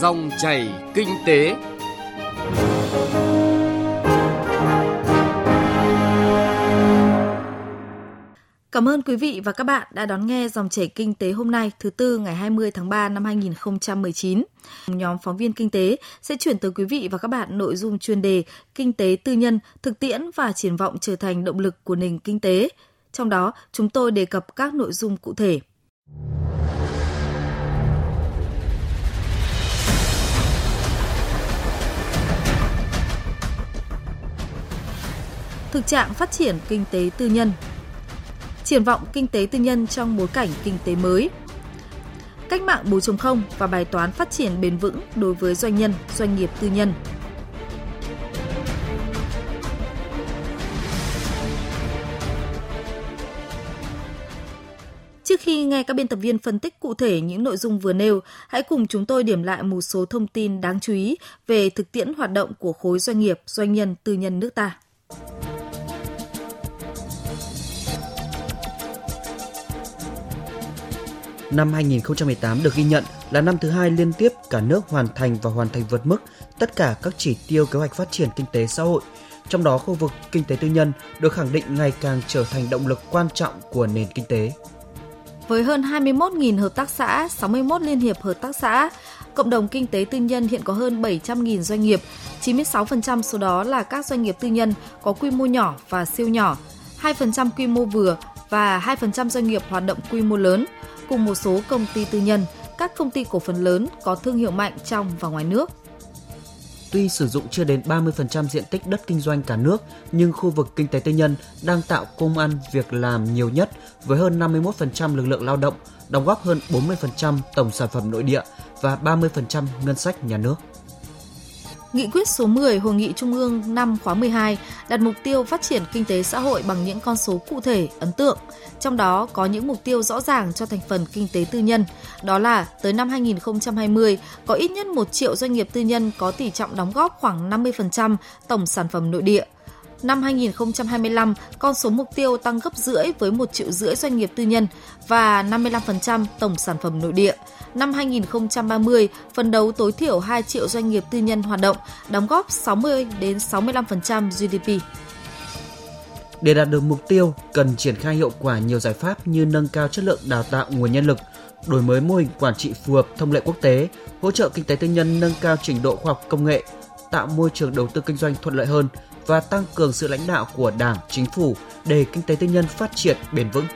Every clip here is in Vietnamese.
Dòng chảy kinh tế. Cảm ơn quý vị và các bạn đã đón nghe dòng chảy kinh tế hôm nay thứ tư ngày 20 tháng 3 năm 2019. Nhóm phóng viên kinh tế sẽ chuyển tới quý vị và các bạn nội dung chuyên đề Kinh tế tư nhân, thực tiễn và triển vọng trở thành động lực của nền kinh tế. Trong đó, chúng tôi đề cập các nội dung cụ thể. Thực trạng phát triển kinh tế tư nhân triển vọng kinh tế tư nhân trong bối cảnh kinh tế mới. Cách mạng 4.0 và bài toán phát triển bền vững đối với doanh nhân, doanh nghiệp tư nhân. Trước khi nghe các biên tập viên phân tích cụ thể những nội dung vừa nêu, hãy cùng chúng tôi điểm lại một số thông tin đáng chú ý về thực tiễn hoạt động của khối doanh nghiệp, doanh nhân tư nhân nước ta. Năm 2018 được ghi nhận là năm thứ hai liên tiếp cả nước hoàn thành và hoàn thành vượt mức tất cả các chỉ tiêu kế hoạch phát triển kinh tế xã hội. Trong đó, khu vực kinh tế tư nhân được khẳng định ngày càng trở thành động lực quan trọng của nền kinh tế. Với hơn 21.000 hợp tác xã, 61 liên hiệp hợp tác xã, cộng đồng kinh tế tư nhân hiện có hơn 700.000 doanh nghiệp, 96% số đó là các doanh nghiệp tư nhân có quy mô nhỏ và siêu nhỏ, 2% quy mô vừa và 2% doanh nghiệp hoạt động quy mô lớn – cùng một số công ty tư nhân, các công ty cổ phần lớn có thương hiệu mạnh trong và ngoài nước. Tuy sử dụng chưa đến 30% diện tích đất kinh doanh cả nước, nhưng khu vực kinh tế tư nhân đang tạo công ăn việc làm nhiều nhất với hơn 51% lực lượng lao động, đóng góp hơn 40% tổng sản phẩm nội địa và 30% ngân sách nhà nước. Nghị quyết số 10 Hội nghị Trung ương năm khóa 12 đặt mục tiêu phát triển kinh tế xã hội bằng những con số cụ thể, ấn tượng. Trong đó có những mục tiêu rõ ràng cho thành phần kinh tế tư nhân. Đó là tới năm 2020 có ít nhất 1 triệu doanh nghiệp tư nhân có tỷ trọng đóng góp khoảng 50% tổng sản phẩm nội địa – Năm 2025, con số mục tiêu tăng gấp rưỡi với 1 triệu rưỡi doanh nghiệp tư nhân và 55% tổng sản phẩm nội địa. Năm 2030, phấn đấu tối thiểu 2 triệu doanh nghiệp tư nhân hoạt động, đóng góp 60 đến 65% GDP. Để đạt được mục tiêu, cần triển khai hiệu quả nhiều giải pháp như nâng cao chất lượng đào tạo nguồn nhân lực, đổi mới mô hình quản trị phù hợp thông lệ quốc tế, hỗ trợ kinh tế tư nhân nâng cao trình độ khoa học công nghệ, tạo môi trường đầu tư kinh doanh thuận lợi hơn, và tăng cường sự lãnh đạo của Đảng, Chính phủ để kinh tế tư nhân phát triển bền vững.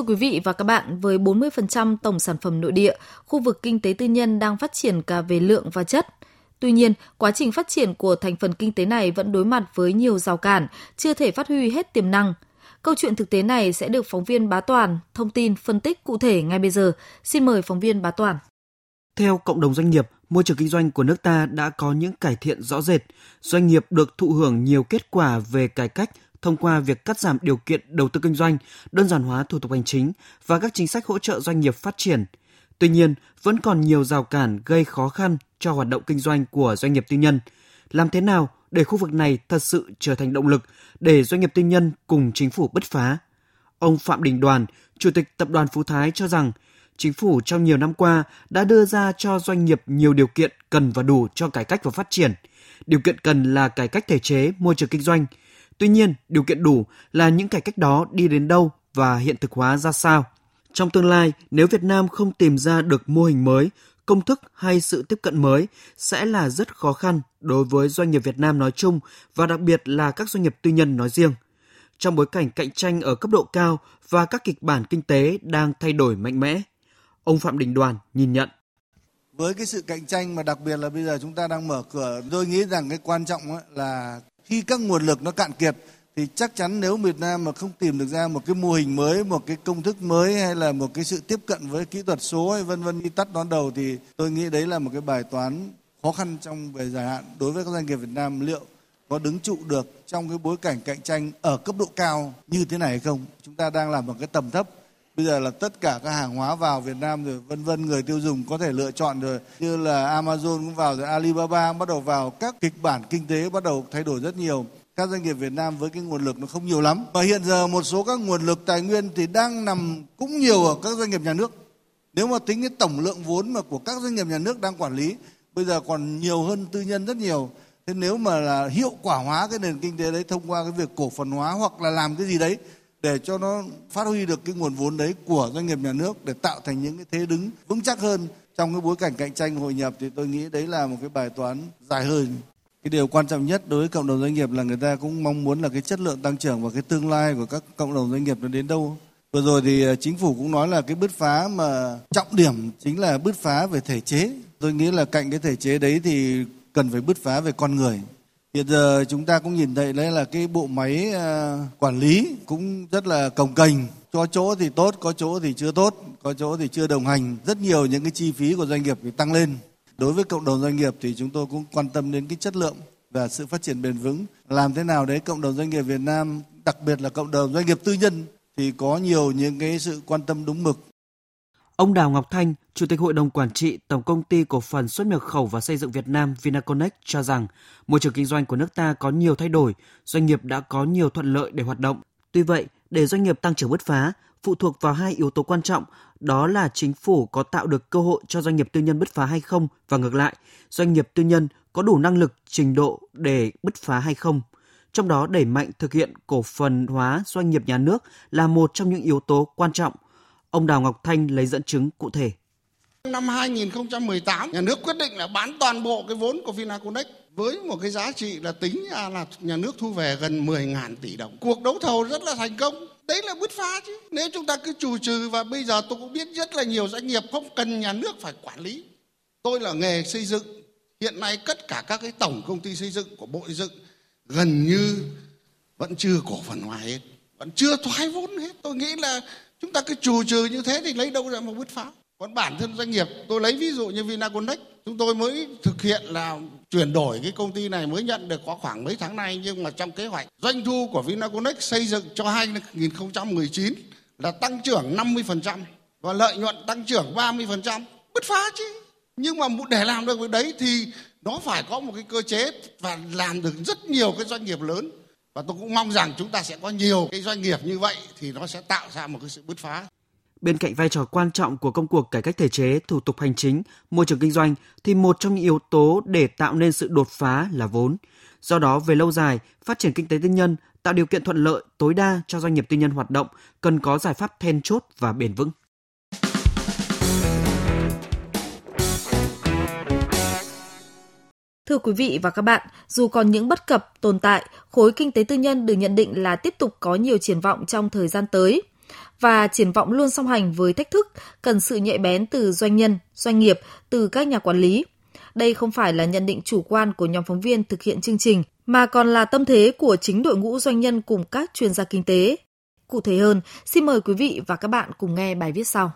Thưa quý vị và các bạn, với 40% tổng sản phẩm nội địa, khu vực kinh tế tư nhân đang phát triển cả về lượng và chất. Tuy nhiên, quá trình phát triển của thành phần kinh tế này vẫn đối mặt với nhiều rào cản, chưa thể phát huy hết tiềm năng. Câu chuyện thực tế này sẽ được phóng viên Bá Toàn thông tin phân tích cụ thể ngay bây giờ. Xin mời phóng viên Bá Toàn. Theo cộng đồng doanh nghiệp, môi trường kinh doanh của nước ta đã có những cải thiện rõ rệt. Doanh nghiệp được thụ hưởng nhiều kết quả về cải cách thông qua việc cắt giảm điều kiện đầu tư kinh doanh, đơn giản hóa thủ tục hành chính và các chính sách hỗ trợ doanh nghiệp phát triển. Tuy nhiên, vẫn còn nhiều rào cản gây khó khăn cho hoạt động kinh doanh của doanh nghiệp tư nhân. Làm thế nào để khu vực này thật sự trở thành động lực để doanh nghiệp tư nhân cùng chính phủ bứt phá? Ông Phạm Đình Đoàn, Chủ tịch Tập đoàn Phú Thái cho rằng chính phủ trong nhiều năm qua đã đưa ra cho doanh nghiệp nhiều điều kiện cần và đủ cho cải cách và phát triển. Điều kiện cần là cải cách thể chế, môi trường kinh doanh. Tuy nhiên, điều kiện đủ là những cải cách đó đi đến đâu và hiện thực hóa ra sao. Trong tương lai, nếu Việt Nam không tìm ra được mô hình mới, công thức hay sự tiếp cận mới sẽ là rất khó khăn đối với doanh nghiệp Việt Nam nói chung và đặc biệt là các doanh nghiệp tư nhân nói riêng. Trong bối cảnh cạnh tranh ở cấp độ cao và các kịch bản kinh tế đang thay đổi mạnh mẽ, Ông Phạm Đình Đoàn nhìn nhận. Với cái sự cạnh tranh mà đặc biệt là bây giờ chúng ta đang mở cửa, tôi nghĩ rằng cái quan trọng là khi các nguồn lực nó cạn kiệt thì chắc chắn nếu Việt Nam mà không tìm được ra một cái mô hình mới, một cái công thức mới hay là một cái sự tiếp cận với kỹ thuật số hay vân vân đi tắt đón đầu thì tôi nghĩ đấy là một cái bài toán khó khăn trong về dài hạn đối với các doanh nghiệp Việt Nam liệu có đứng trụ được trong cái bối cảnh cạnh tranh ở cấp độ cao như thế này hay không? Chúng ta đang làm một cái tầm thấp bây giờ là tất cả các hàng hóa vào Việt Nam rồi, vân vân, người tiêu dùng có thể lựa chọn rồi. Như là Amazon cũng vào rồi, Alibaba bắt đầu vào. Các kịch bản kinh tế bắt đầu thay đổi rất nhiều. Các doanh nghiệp Việt Nam với cái nguồn lực nó không nhiều lắm. Và hiện giờ một số các nguồn lực tài nguyên thì đang nằm cũng nhiều ở các doanh nghiệp nhà nước. Nếu mà tính cái tổng lượng vốn mà của các doanh nghiệp nhà nước đang quản lý, bây giờ còn nhiều hơn tư nhân rất nhiều. Thế nếu mà là hiệu quả hóa cái nền kinh tế đấy thông qua cái việc cổ phần hóa hoặc là làm cái gì đấy để cho nó phát huy được cái nguồn vốn đấy của doanh nghiệp nhà nước để tạo thành những cái thế đứng vững chắc hơn. Trong cái bối cảnh cạnh tranh hội nhập thì tôi nghĩ đấy là một cái bài toán dài hơi. Cái điều quan trọng nhất đối với cộng đồng doanh nghiệp là người ta cũng mong muốn là cái chất lượng tăng trưởng và cái tương lai của các cộng đồng doanh nghiệp nó đến đâu. Vừa rồi thì ờ, chính phủ cũng nói là cái bứt phá mà trọng điểm chính là bứt phá về thể chế. Tôi nghĩ là cạnh cái thể chế đấy thì cần phải bứt phá về con người hiện giờ chúng ta cũng nhìn thấy đấy là cái bộ máy ờ, quản lý cũng rất là cồng kềnh. Có chỗ thì tốt, có chỗ thì chưa tốt, có chỗ thì chưa đồng hành. Rất nhiều những cái chi phí của doanh nghiệp thì tăng lên. Đối với cộng đồng doanh nghiệp thì chúng tôi cũng quan tâm đến cái chất lượng và sự phát triển bền vững. Làm thế nào đấy cộng đồng doanh nghiệp Việt Nam, đặc biệt là cộng đồng doanh nghiệp tư nhân, thì có nhiều những cái sự quan tâm đúng mực. Ông Đào Ngọc Thanh, Chủ tịch Hội đồng Quản trị Tổng Công ty Cổ phần Xuất nhập khẩu và Xây dựng Việt Nam Vinaconex cho rằng môi trường kinh doanh của nước ta có nhiều thay đổi, doanh nghiệp đã có nhiều thuận lợi để hoạt động. Tuy vậy, để doanh nghiệp tăng trưởng bứt phá, phụ thuộc vào hai yếu tố quan trọng, đó là chính phủ có tạo được cơ hội cho doanh nghiệp tư nhân bứt phá hay không và ngược lại, doanh nghiệp tư nhân có đủ năng lực, trình độ để bứt phá hay không. Trong đó đẩy mạnh thực hiện cổ phần hóa doanh nghiệp nhà nước là một trong những yếu tố quan trọng. Ông Đào Ngọc Thanh lấy dẫn chứng cụ thể. Năm 2018, nhà nước quyết định là bán toàn bộ cái vốn của Vinaconex với một cái giá trị là tính ra là nhà nước thu về gần 10.000 tỷ đồng. Cuộc đấu thầu rất là thành công. Đấy là bứt phá chứ. Nếu chúng ta cứ chủ trừ và bây giờ tôi cũng biết rất là nhiều doanh nghiệp không cần nhà nước phải quản lý. Tôi là nghề xây dựng. Hiện nay tất cả các cái tổng công ty xây dựng của Bộ Xây dựng gần như vẫn chưa cổ phần hóa hết. Vẫn chưa thoái vốn hết. Tôi nghĩ là chúng ta cứ trù trừ như thế thì lấy đâu ra mà bứt phá. Còn bản thân doanh nghiệp, tôi lấy ví dụ như Vinaconex, chúng tôi mới thực hiện là chuyển đổi cái công ty này mới nhận được có khoảng mấy tháng nay nhưng mà trong kế hoạch doanh thu của Vinaconex xây dựng cho 2019 là tăng trưởng 50% và lợi nhuận tăng trưởng 30%. Bứt phá chứ. Nhưng mà để làm được việc đấy thì nó phải có một cái cơ chế và làm được rất nhiều cái doanh nghiệp lớn và tôi cũng mong rằng chúng ta sẽ có nhiều cái doanh nghiệp như vậy thì nó sẽ tạo ra một cái sự bứt phá. Bên cạnh vai trò quan trọng của công cuộc cải cách thể chế, thủ tục hành chính, môi trường kinh doanh thì một trong những yếu tố để tạo nên sự đột phá là vốn. Do đó, về lâu dài, phát triển kinh tế tư nhân, tạo điều kiện thuận lợi tối đa cho doanh nghiệp tư nhân hoạt động cần có giải pháp then chốt và bền vững. Thưa quý vị và các bạn, dù còn những bất cập tồn tại, khối kinh tế tư nhân được nhận định là tiếp tục có nhiều triển vọng trong thời gian tới và triển vọng luôn song hành với thách thức, cần sự nhạy bén từ doanh nhân, doanh nghiệp, từ các nhà quản lý. Đây không phải là nhận định chủ quan của nhóm phóng viên thực hiện chương trình, mà còn là tâm thế của chính đội ngũ doanh nhân cùng các chuyên gia kinh tế. Cụ thể hơn, xin mời quý vị và các bạn cùng nghe bài viết sau.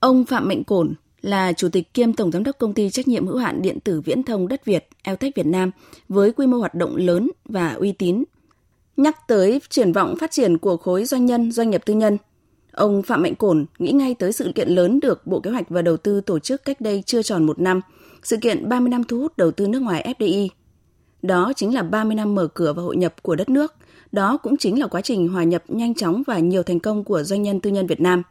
Ông Phạm Mạnh Cổn là chủ tịch kiêm tổng giám đốc công ty trách nhiệm hữu hạn điện tử viễn thông đất Việt, Eltech Việt Nam với quy mô hoạt động lớn và uy tín. Nhắc tới triển vọng phát triển của khối doanh nhân, doanh nghiệp tư nhân, Ông Phạm Mạnh Cổn nghĩ ngay tới sự kiện lớn được Bộ Kế hoạch và Đầu tư tổ chức cách đây chưa tròn một năm, sự kiện 30 năm thu hút đầu tư nước ngoài FDI. Đó chính là 30 năm mở cửa và hội nhập của đất nước. Đó cũng chính là quá trình hòa nhập nhanh chóng và nhiều thành công của doanh nhân tư nhân Việt Nam.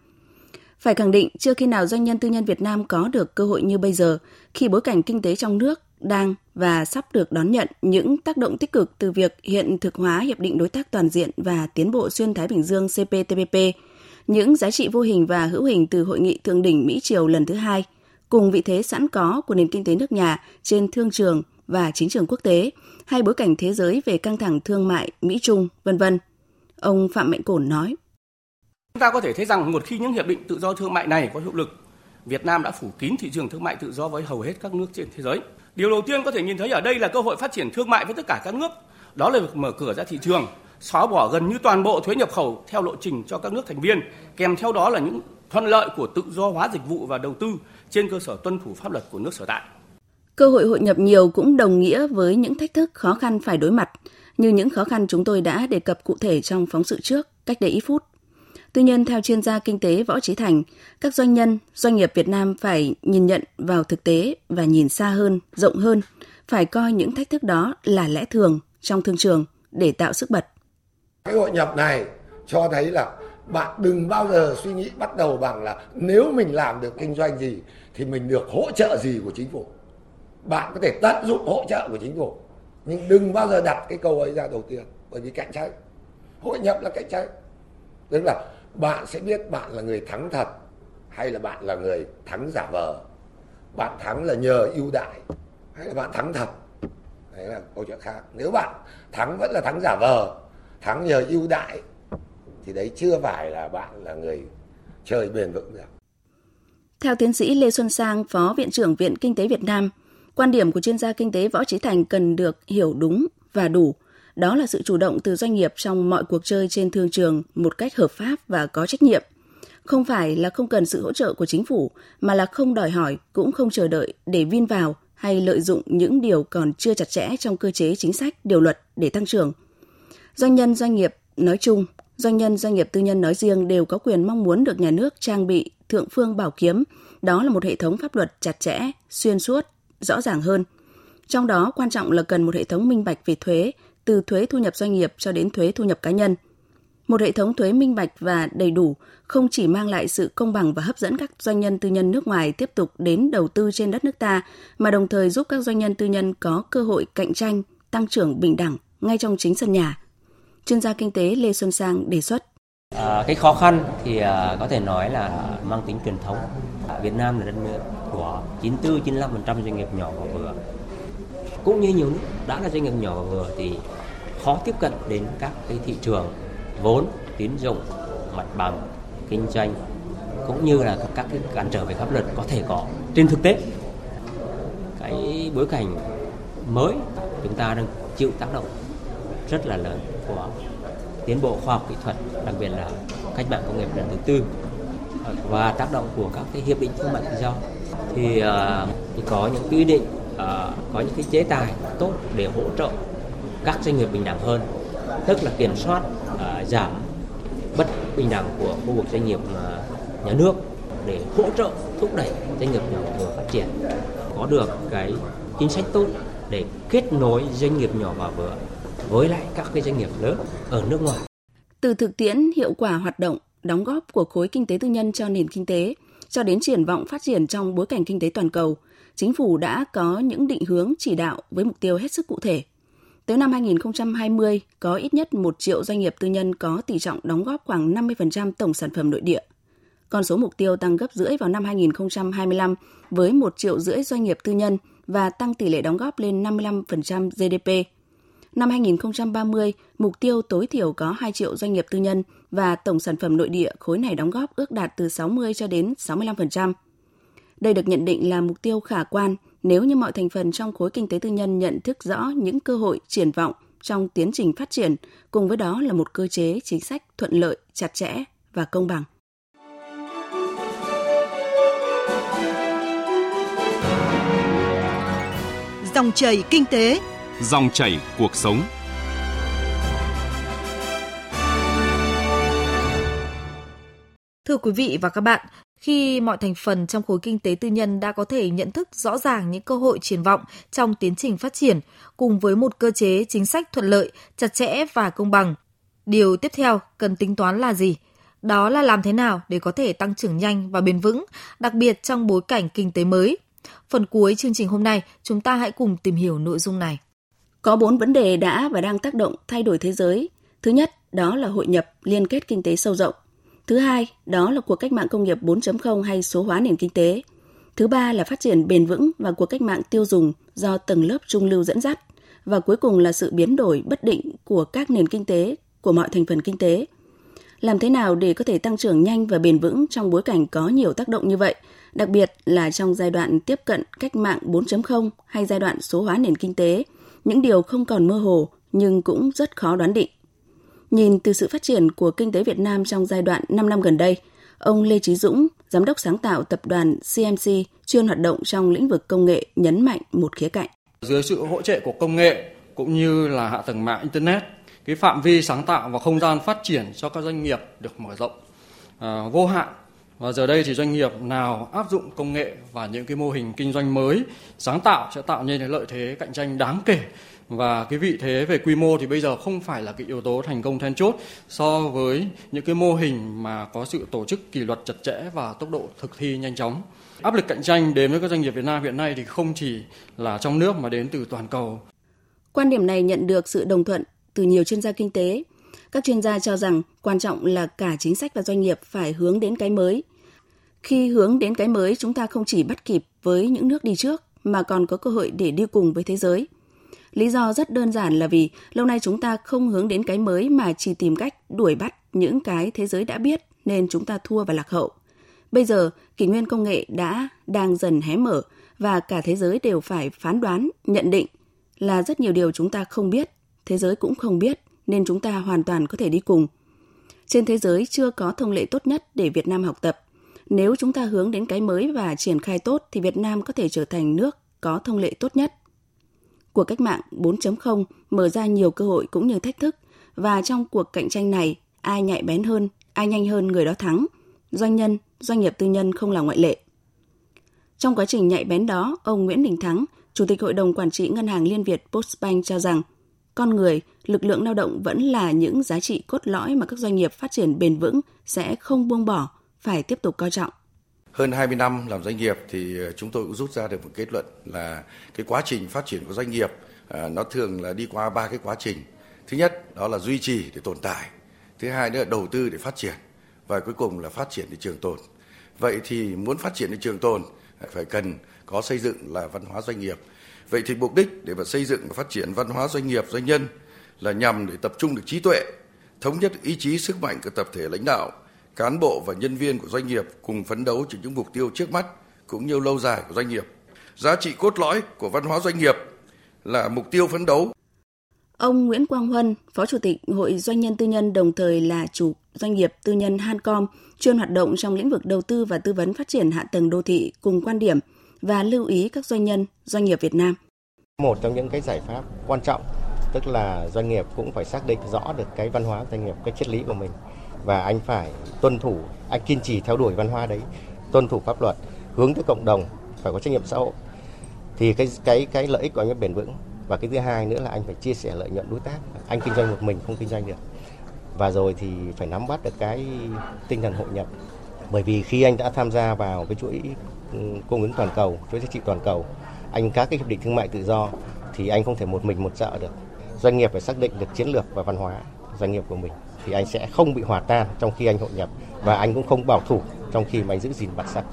Phải khẳng định, chưa khi nào doanh nhân tư nhân Việt Nam có được cơ hội như bây giờ, khi bối cảnh kinh tế trong nước đang và sắp được đón nhận những tác động tích cực từ việc hiện thực hóa Hiệp định Đối tác Toàn diện và Tiến bộ Xuyên Thái Bình Dương CPTPP – những giá trị vô hình và hữu hình từ hội nghị thượng đỉnh Mỹ Triều lần thứ hai, cùng vị thế sẵn có của nền kinh tế nước nhà trên thương trường và chính trường quốc tế, hay bối cảnh thế giới về căng thẳng thương mại Mỹ-Trung, vân vân. Ông Phạm Mạnh Cổn nói. Chúng ta có thể thấy rằng một khi những hiệp định tự do thương mại này có hiệu lực, Việt Nam đã phủ kín thị trường thương mại tự do với hầu hết các nước trên thế giới. Điều đầu tiên có thể nhìn thấy ở đây là cơ hội phát triển thương mại với tất cả các nước. Đó là việc mở cửa ra thị trường, xóa bỏ gần như toàn bộ thuế nhập khẩu theo lộ trình cho các nước thành viên, kèm theo đó là những thuận lợi của tự do hóa dịch vụ và đầu tư trên cơ sở tuân thủ pháp luật của nước sở tại. Cơ hội hội nhập nhiều cũng đồng nghĩa với những thách thức khó khăn phải đối mặt, như những khó khăn chúng tôi đã đề cập cụ thể trong phóng sự trước, cách đây ít phút. Tuy nhiên, theo chuyên gia kinh tế Võ Trí Thành, các doanh nhân, doanh nghiệp Việt Nam phải nhìn nhận vào thực tế và nhìn xa hơn, rộng hơn, phải coi những thách thức đó là lẽ thường trong thương trường để tạo sức bật. Cái hội nhập này cho thấy là bạn đừng bao giờ suy nghĩ bắt đầu bằng là nếu mình làm được kinh doanh gì thì mình được hỗ trợ gì của chính phủ. Bạn có thể tận dụng hỗ trợ của chính phủ nhưng đừng bao giờ đặt cái câu ấy ra đầu tiên bởi vì cạnh tranh hội nhập là cạnh tranh tức là bạn sẽ biết bạn là người thắng thật hay là bạn là người thắng giả vờ. Bạn thắng là nhờ ưu đại hay là bạn thắng thật? Đấy là câu chuyện khác. Nếu bạn thắng vẫn là thắng giả vờ thắng nhờ ưu đại thì đấy chưa phải là bạn là người chơi bền vững được. Theo tiến sĩ Lê Xuân Sang, Phó Viện trưởng Viện Kinh tế Việt Nam, quan điểm của chuyên gia kinh tế Võ Trí Thành cần được hiểu đúng và đủ. Đó là sự chủ động từ doanh nghiệp trong mọi cuộc chơi trên thương trường một cách hợp pháp và có trách nhiệm. Không phải là không cần sự hỗ trợ của chính phủ, mà là không đòi hỏi cũng không chờ đợi để vin vào hay lợi dụng những điều còn chưa chặt chẽ trong cơ chế chính sách, điều luật để tăng trưởng. Doanh nhân doanh nghiệp nói chung, doanh nhân doanh nghiệp tư nhân nói riêng đều có quyền mong muốn được nhà nước trang bị thượng phương bảo kiếm, đó là một hệ thống pháp luật chặt chẽ, xuyên suốt, rõ ràng hơn. Trong đó quan trọng là cần một hệ thống minh bạch về thuế, từ thuế thu nhập doanh nghiệp cho đến thuế thu nhập cá nhân. Một hệ thống thuế minh bạch và đầy đủ không chỉ mang lại sự công bằng và hấp dẫn các doanh nhân tư nhân nước ngoài tiếp tục đến đầu tư trên đất nước ta, mà đồng thời giúp các doanh nhân tư nhân có cơ hội cạnh tranh, tăng trưởng bình đẳng ngay trong chính sân nhà. Chuyên gia kinh tế Lê Xuân Sang đề xuất. À, cái khó khăn thì à, có thể nói là mang tính truyền thống. À, Việt Nam là đất nước của 94-95% doanh nghiệp nhỏ và vừa. Cũng như nhiều nước đã là doanh nghiệp nhỏ và vừa thì khó tiếp cận đến các cái thị trường vốn, tín dụng, mặt bằng, kinh doanh cũng như là các cái cản trở về pháp luật có thể có. Trên thực tế cái bối cảnh mới chúng ta đang chịu tác động rất là lớn của tiến bộ khoa học kỹ thuật đặc biệt là cách mạng công nghiệp lần thứ tư và tác động của các cái hiệp định thương mại tự do. Thì, uh, thì có những quy định Ờ, có những cái chế tài tốt để hỗ trợ các doanh nghiệp bình đẳng hơn tức là kiểm soát uh, giảm bất bình đẳng của khu vực doanh nghiệp uh, nhà nước để hỗ trợ thúc đẩy doanh nghiệp nhỏ vừa phát triển có được cái chính sách tốt để kết nối doanh nghiệp nhỏ và vừa với lại các cái doanh nghiệp lớn ở nước ngoài. Từ thực tiễn hiệu quả hoạt động, đóng góp của khối kinh tế tư nhân cho nền kinh tế, cho đến triển vọng phát triển trong bối cảnh kinh tế toàn cầu, chính phủ đã có những định hướng chỉ đạo với mục tiêu hết sức cụ thể. Tới năm 2020, có ít nhất 1 triệu doanh nghiệp tư nhân có tỷ trọng đóng góp khoảng 50% tổng sản phẩm nội địa. Con số mục tiêu tăng gấp rưỡi vào năm 2025 với 1 triệu rưỡi doanh nghiệp tư nhân và tăng tỷ lệ đóng góp lên 55% GDP năm 2030, mục tiêu tối thiểu có 2 triệu doanh nghiệp tư nhân và tổng sản phẩm nội địa khối này đóng góp ước đạt từ 60 cho đến 65%. Đây được nhận định là mục tiêu khả quan nếu như mọi thành phần trong khối kinh tế tư nhân nhận thức rõ những cơ hội triển vọng trong tiến trình phát triển, cùng với đó là một cơ chế chính sách thuận lợi, chặt chẽ và công bằng. Dòng chảy kinh tế Dòng chảy cuộc sống. Thưa quý vị và các bạn, khi mọi thành phần trong khối kinh tế tư nhân đã có thể nhận thức rõ ràng những cơ hội triển vọng trong tiến trình phát triển, cùng với một cơ chế chính sách thuận lợi, chặt chẽ và công bằng. Điều tiếp theo cần tính toán là gì? Đó là làm thế nào để có thể tăng trưởng nhanh và bền vững, đặc biệt trong bối cảnh kinh tế mới. Phần cuối chương trình hôm nay, chúng ta hãy cùng tìm hiểu nội dung này. Có bốn vấn đề đã và đang tác động thay đổi thế giới. Thứ nhất, đó là hội nhập, liên kết kinh tế sâu rộng. Thứ hai, đó là cuộc cách mạng công nghiệp 4.0 hay số hóa nền kinh tế. Thứ ba là phát triển bền vững và cuộc cách mạng tiêu dùng do tầng lớp trung lưu dẫn dắt. Và cuối cùng là sự biến đổi bất định của các nền kinh tế, của mọi thành phần kinh tế. Làm thế nào để có thể tăng trưởng nhanh và bền vững trong bối cảnh có nhiều tác động như vậy, đặc biệt là trong giai đoạn tiếp cận cách mạng 4.0 hay giai đoạn số hóa nền kinh tế – những điều không còn mơ hồ nhưng cũng rất khó đoán định. Nhìn từ sự phát triển của kinh tế Việt Nam trong giai đoạn 5 năm gần đây, ông Lê Trí Dũng, giám đốc sáng tạo tập đoàn CMC chuyên hoạt động trong lĩnh vực công nghệ nhấn mạnh một khía cạnh. Dưới sự hỗ trợ của công nghệ cũng như là hạ tầng mạng internet, cái phạm vi sáng tạo và không gian phát triển cho các doanh nghiệp được mở rộng à, vô hạn và giờ đây thì doanh nghiệp nào áp dụng công nghệ và những cái mô hình kinh doanh mới, sáng tạo sẽ tạo nên cái lợi thế cạnh tranh đáng kể và cái vị thế về quy mô thì bây giờ không phải là cái yếu tố thành công then chốt so với những cái mô hình mà có sự tổ chức kỷ luật chặt chẽ và tốc độ thực thi nhanh chóng. Áp lực cạnh tranh đến với các doanh nghiệp Việt Nam hiện nay thì không chỉ là trong nước mà đến từ toàn cầu. Quan điểm này nhận được sự đồng thuận từ nhiều chuyên gia kinh tế. Các chuyên gia cho rằng quan trọng là cả chính sách và doanh nghiệp phải hướng đến cái mới. Khi hướng đến cái mới, chúng ta không chỉ bắt kịp với những nước đi trước mà còn có cơ hội để đi cùng với thế giới. Lý do rất đơn giản là vì lâu nay chúng ta không hướng đến cái mới mà chỉ tìm cách đuổi bắt những cái thế giới đã biết nên chúng ta thua và lạc hậu. Bây giờ, kỷ nguyên công nghệ đã đang dần hé mở và cả thế giới đều phải phán đoán, nhận định là rất nhiều điều chúng ta không biết, thế giới cũng không biết nên chúng ta hoàn toàn có thể đi cùng. Trên thế giới chưa có thông lệ tốt nhất để Việt Nam học tập. Nếu chúng ta hướng đến cái mới và triển khai tốt thì Việt Nam có thể trở thành nước có thông lệ tốt nhất. Cuộc cách mạng 4.0 mở ra nhiều cơ hội cũng như thách thức và trong cuộc cạnh tranh này, ai nhạy bén hơn, ai nhanh hơn người đó thắng. Doanh nhân, doanh nghiệp tư nhân không là ngoại lệ. Trong quá trình nhạy bén đó, ông Nguyễn Đình Thắng, Chủ tịch Hội đồng Quản trị Ngân hàng Liên Việt Postbank cho rằng con người, lực lượng lao động vẫn là những giá trị cốt lõi mà các doanh nghiệp phát triển bền vững sẽ không buông bỏ, phải tiếp tục coi trọng. Hơn 20 năm làm doanh nghiệp thì ờ, chúng tôi cũng rút ra được một kết luận là cái quá trình phát triển của doanh nghiệp ờ, nó thường là đi qua ba cái quá trình. Thứ nhất đó là duy trì để tồn tại. Thứ hai nữa là đầu tư để phát triển và cuối cùng là phát triển để trường tồn. Vậy thì muốn phát triển để trường tồn ờ, phải cần có xây dựng là văn hóa doanh nghiệp. Vậy thì mục đích để mà xây dựng và phát triển văn hóa doanh nghiệp doanh nhân là nhằm để tập trung được trí tuệ, thống nhất ý chí sức mạnh của tập thể lãnh đạo, cán bộ và nhân viên của doanh nghiệp cùng phấn đấu cho những mục tiêu trước mắt cũng như lâu dài của doanh nghiệp. Giá trị cốt lõi của văn hóa doanh nghiệp là mục tiêu phấn đấu. Ông Nguyễn Quang Huân, Phó Chủ tịch Hội Doanh nhân Tư nhân đồng thời là chủ doanh nghiệp tư nhân Hancom, chuyên hoạt động trong lĩnh vực đầu tư và tư vấn phát triển hạ tầng đô thị cùng quan điểm và lưu ý các doanh nhân, doanh nghiệp Việt Nam. Một trong những cái giải pháp quan trọng tức là doanh nghiệp cũng phải xác định rõ được cái văn hóa doanh nghiệp, cái triết lý của mình và anh phải tuân thủ, anh kiên trì theo đuổi văn hóa đấy, tuân thủ pháp luật, hướng tới cộng đồng, phải có trách nhiệm xã hội. Thì cái cái cái lợi ích của anh mới bền vững và cái thứ hai nữa là anh phải chia sẻ lợi nhuận đối tác. Anh kinh doanh một mình không kinh doanh được. Và rồi thì phải nắm bắt được cái tinh thần hội nhập. Bởi vì khi anh đã tham gia vào cái chuỗi ừ, cung ứng toàn cầu, chuỗi giá trị toàn cầu, anh các cái hiệp định thương mại tự do thì anh không thể một mình một chợ được. Doanh nghiệp phải xác định được chiến lược và văn hóa doanh nghiệp của mình thì anh sẽ không bị hòa tan trong khi anh hội nhập và anh cũng không bảo thủ trong khi mà anh giữ gìn bản sắc.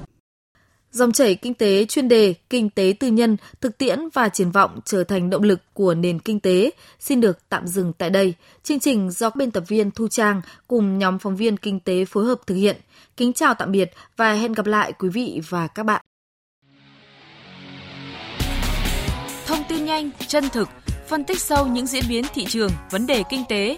Dòng chảy kinh tế chuyên đề, kinh tế tư nhân, thực tiễn và triển vọng trở thành động lực của nền kinh tế xin được tạm dừng tại đây. Chương trình do biên tập viên Thu Trang cùng nhóm phóng viên kinh tế phối hợp thực hiện. Kính chào tạm biệt và hẹn gặp lại quý vị và các bạn. Thông tin nhanh, chân thực, phân tích sâu những diễn biến thị trường, vấn đề kinh tế.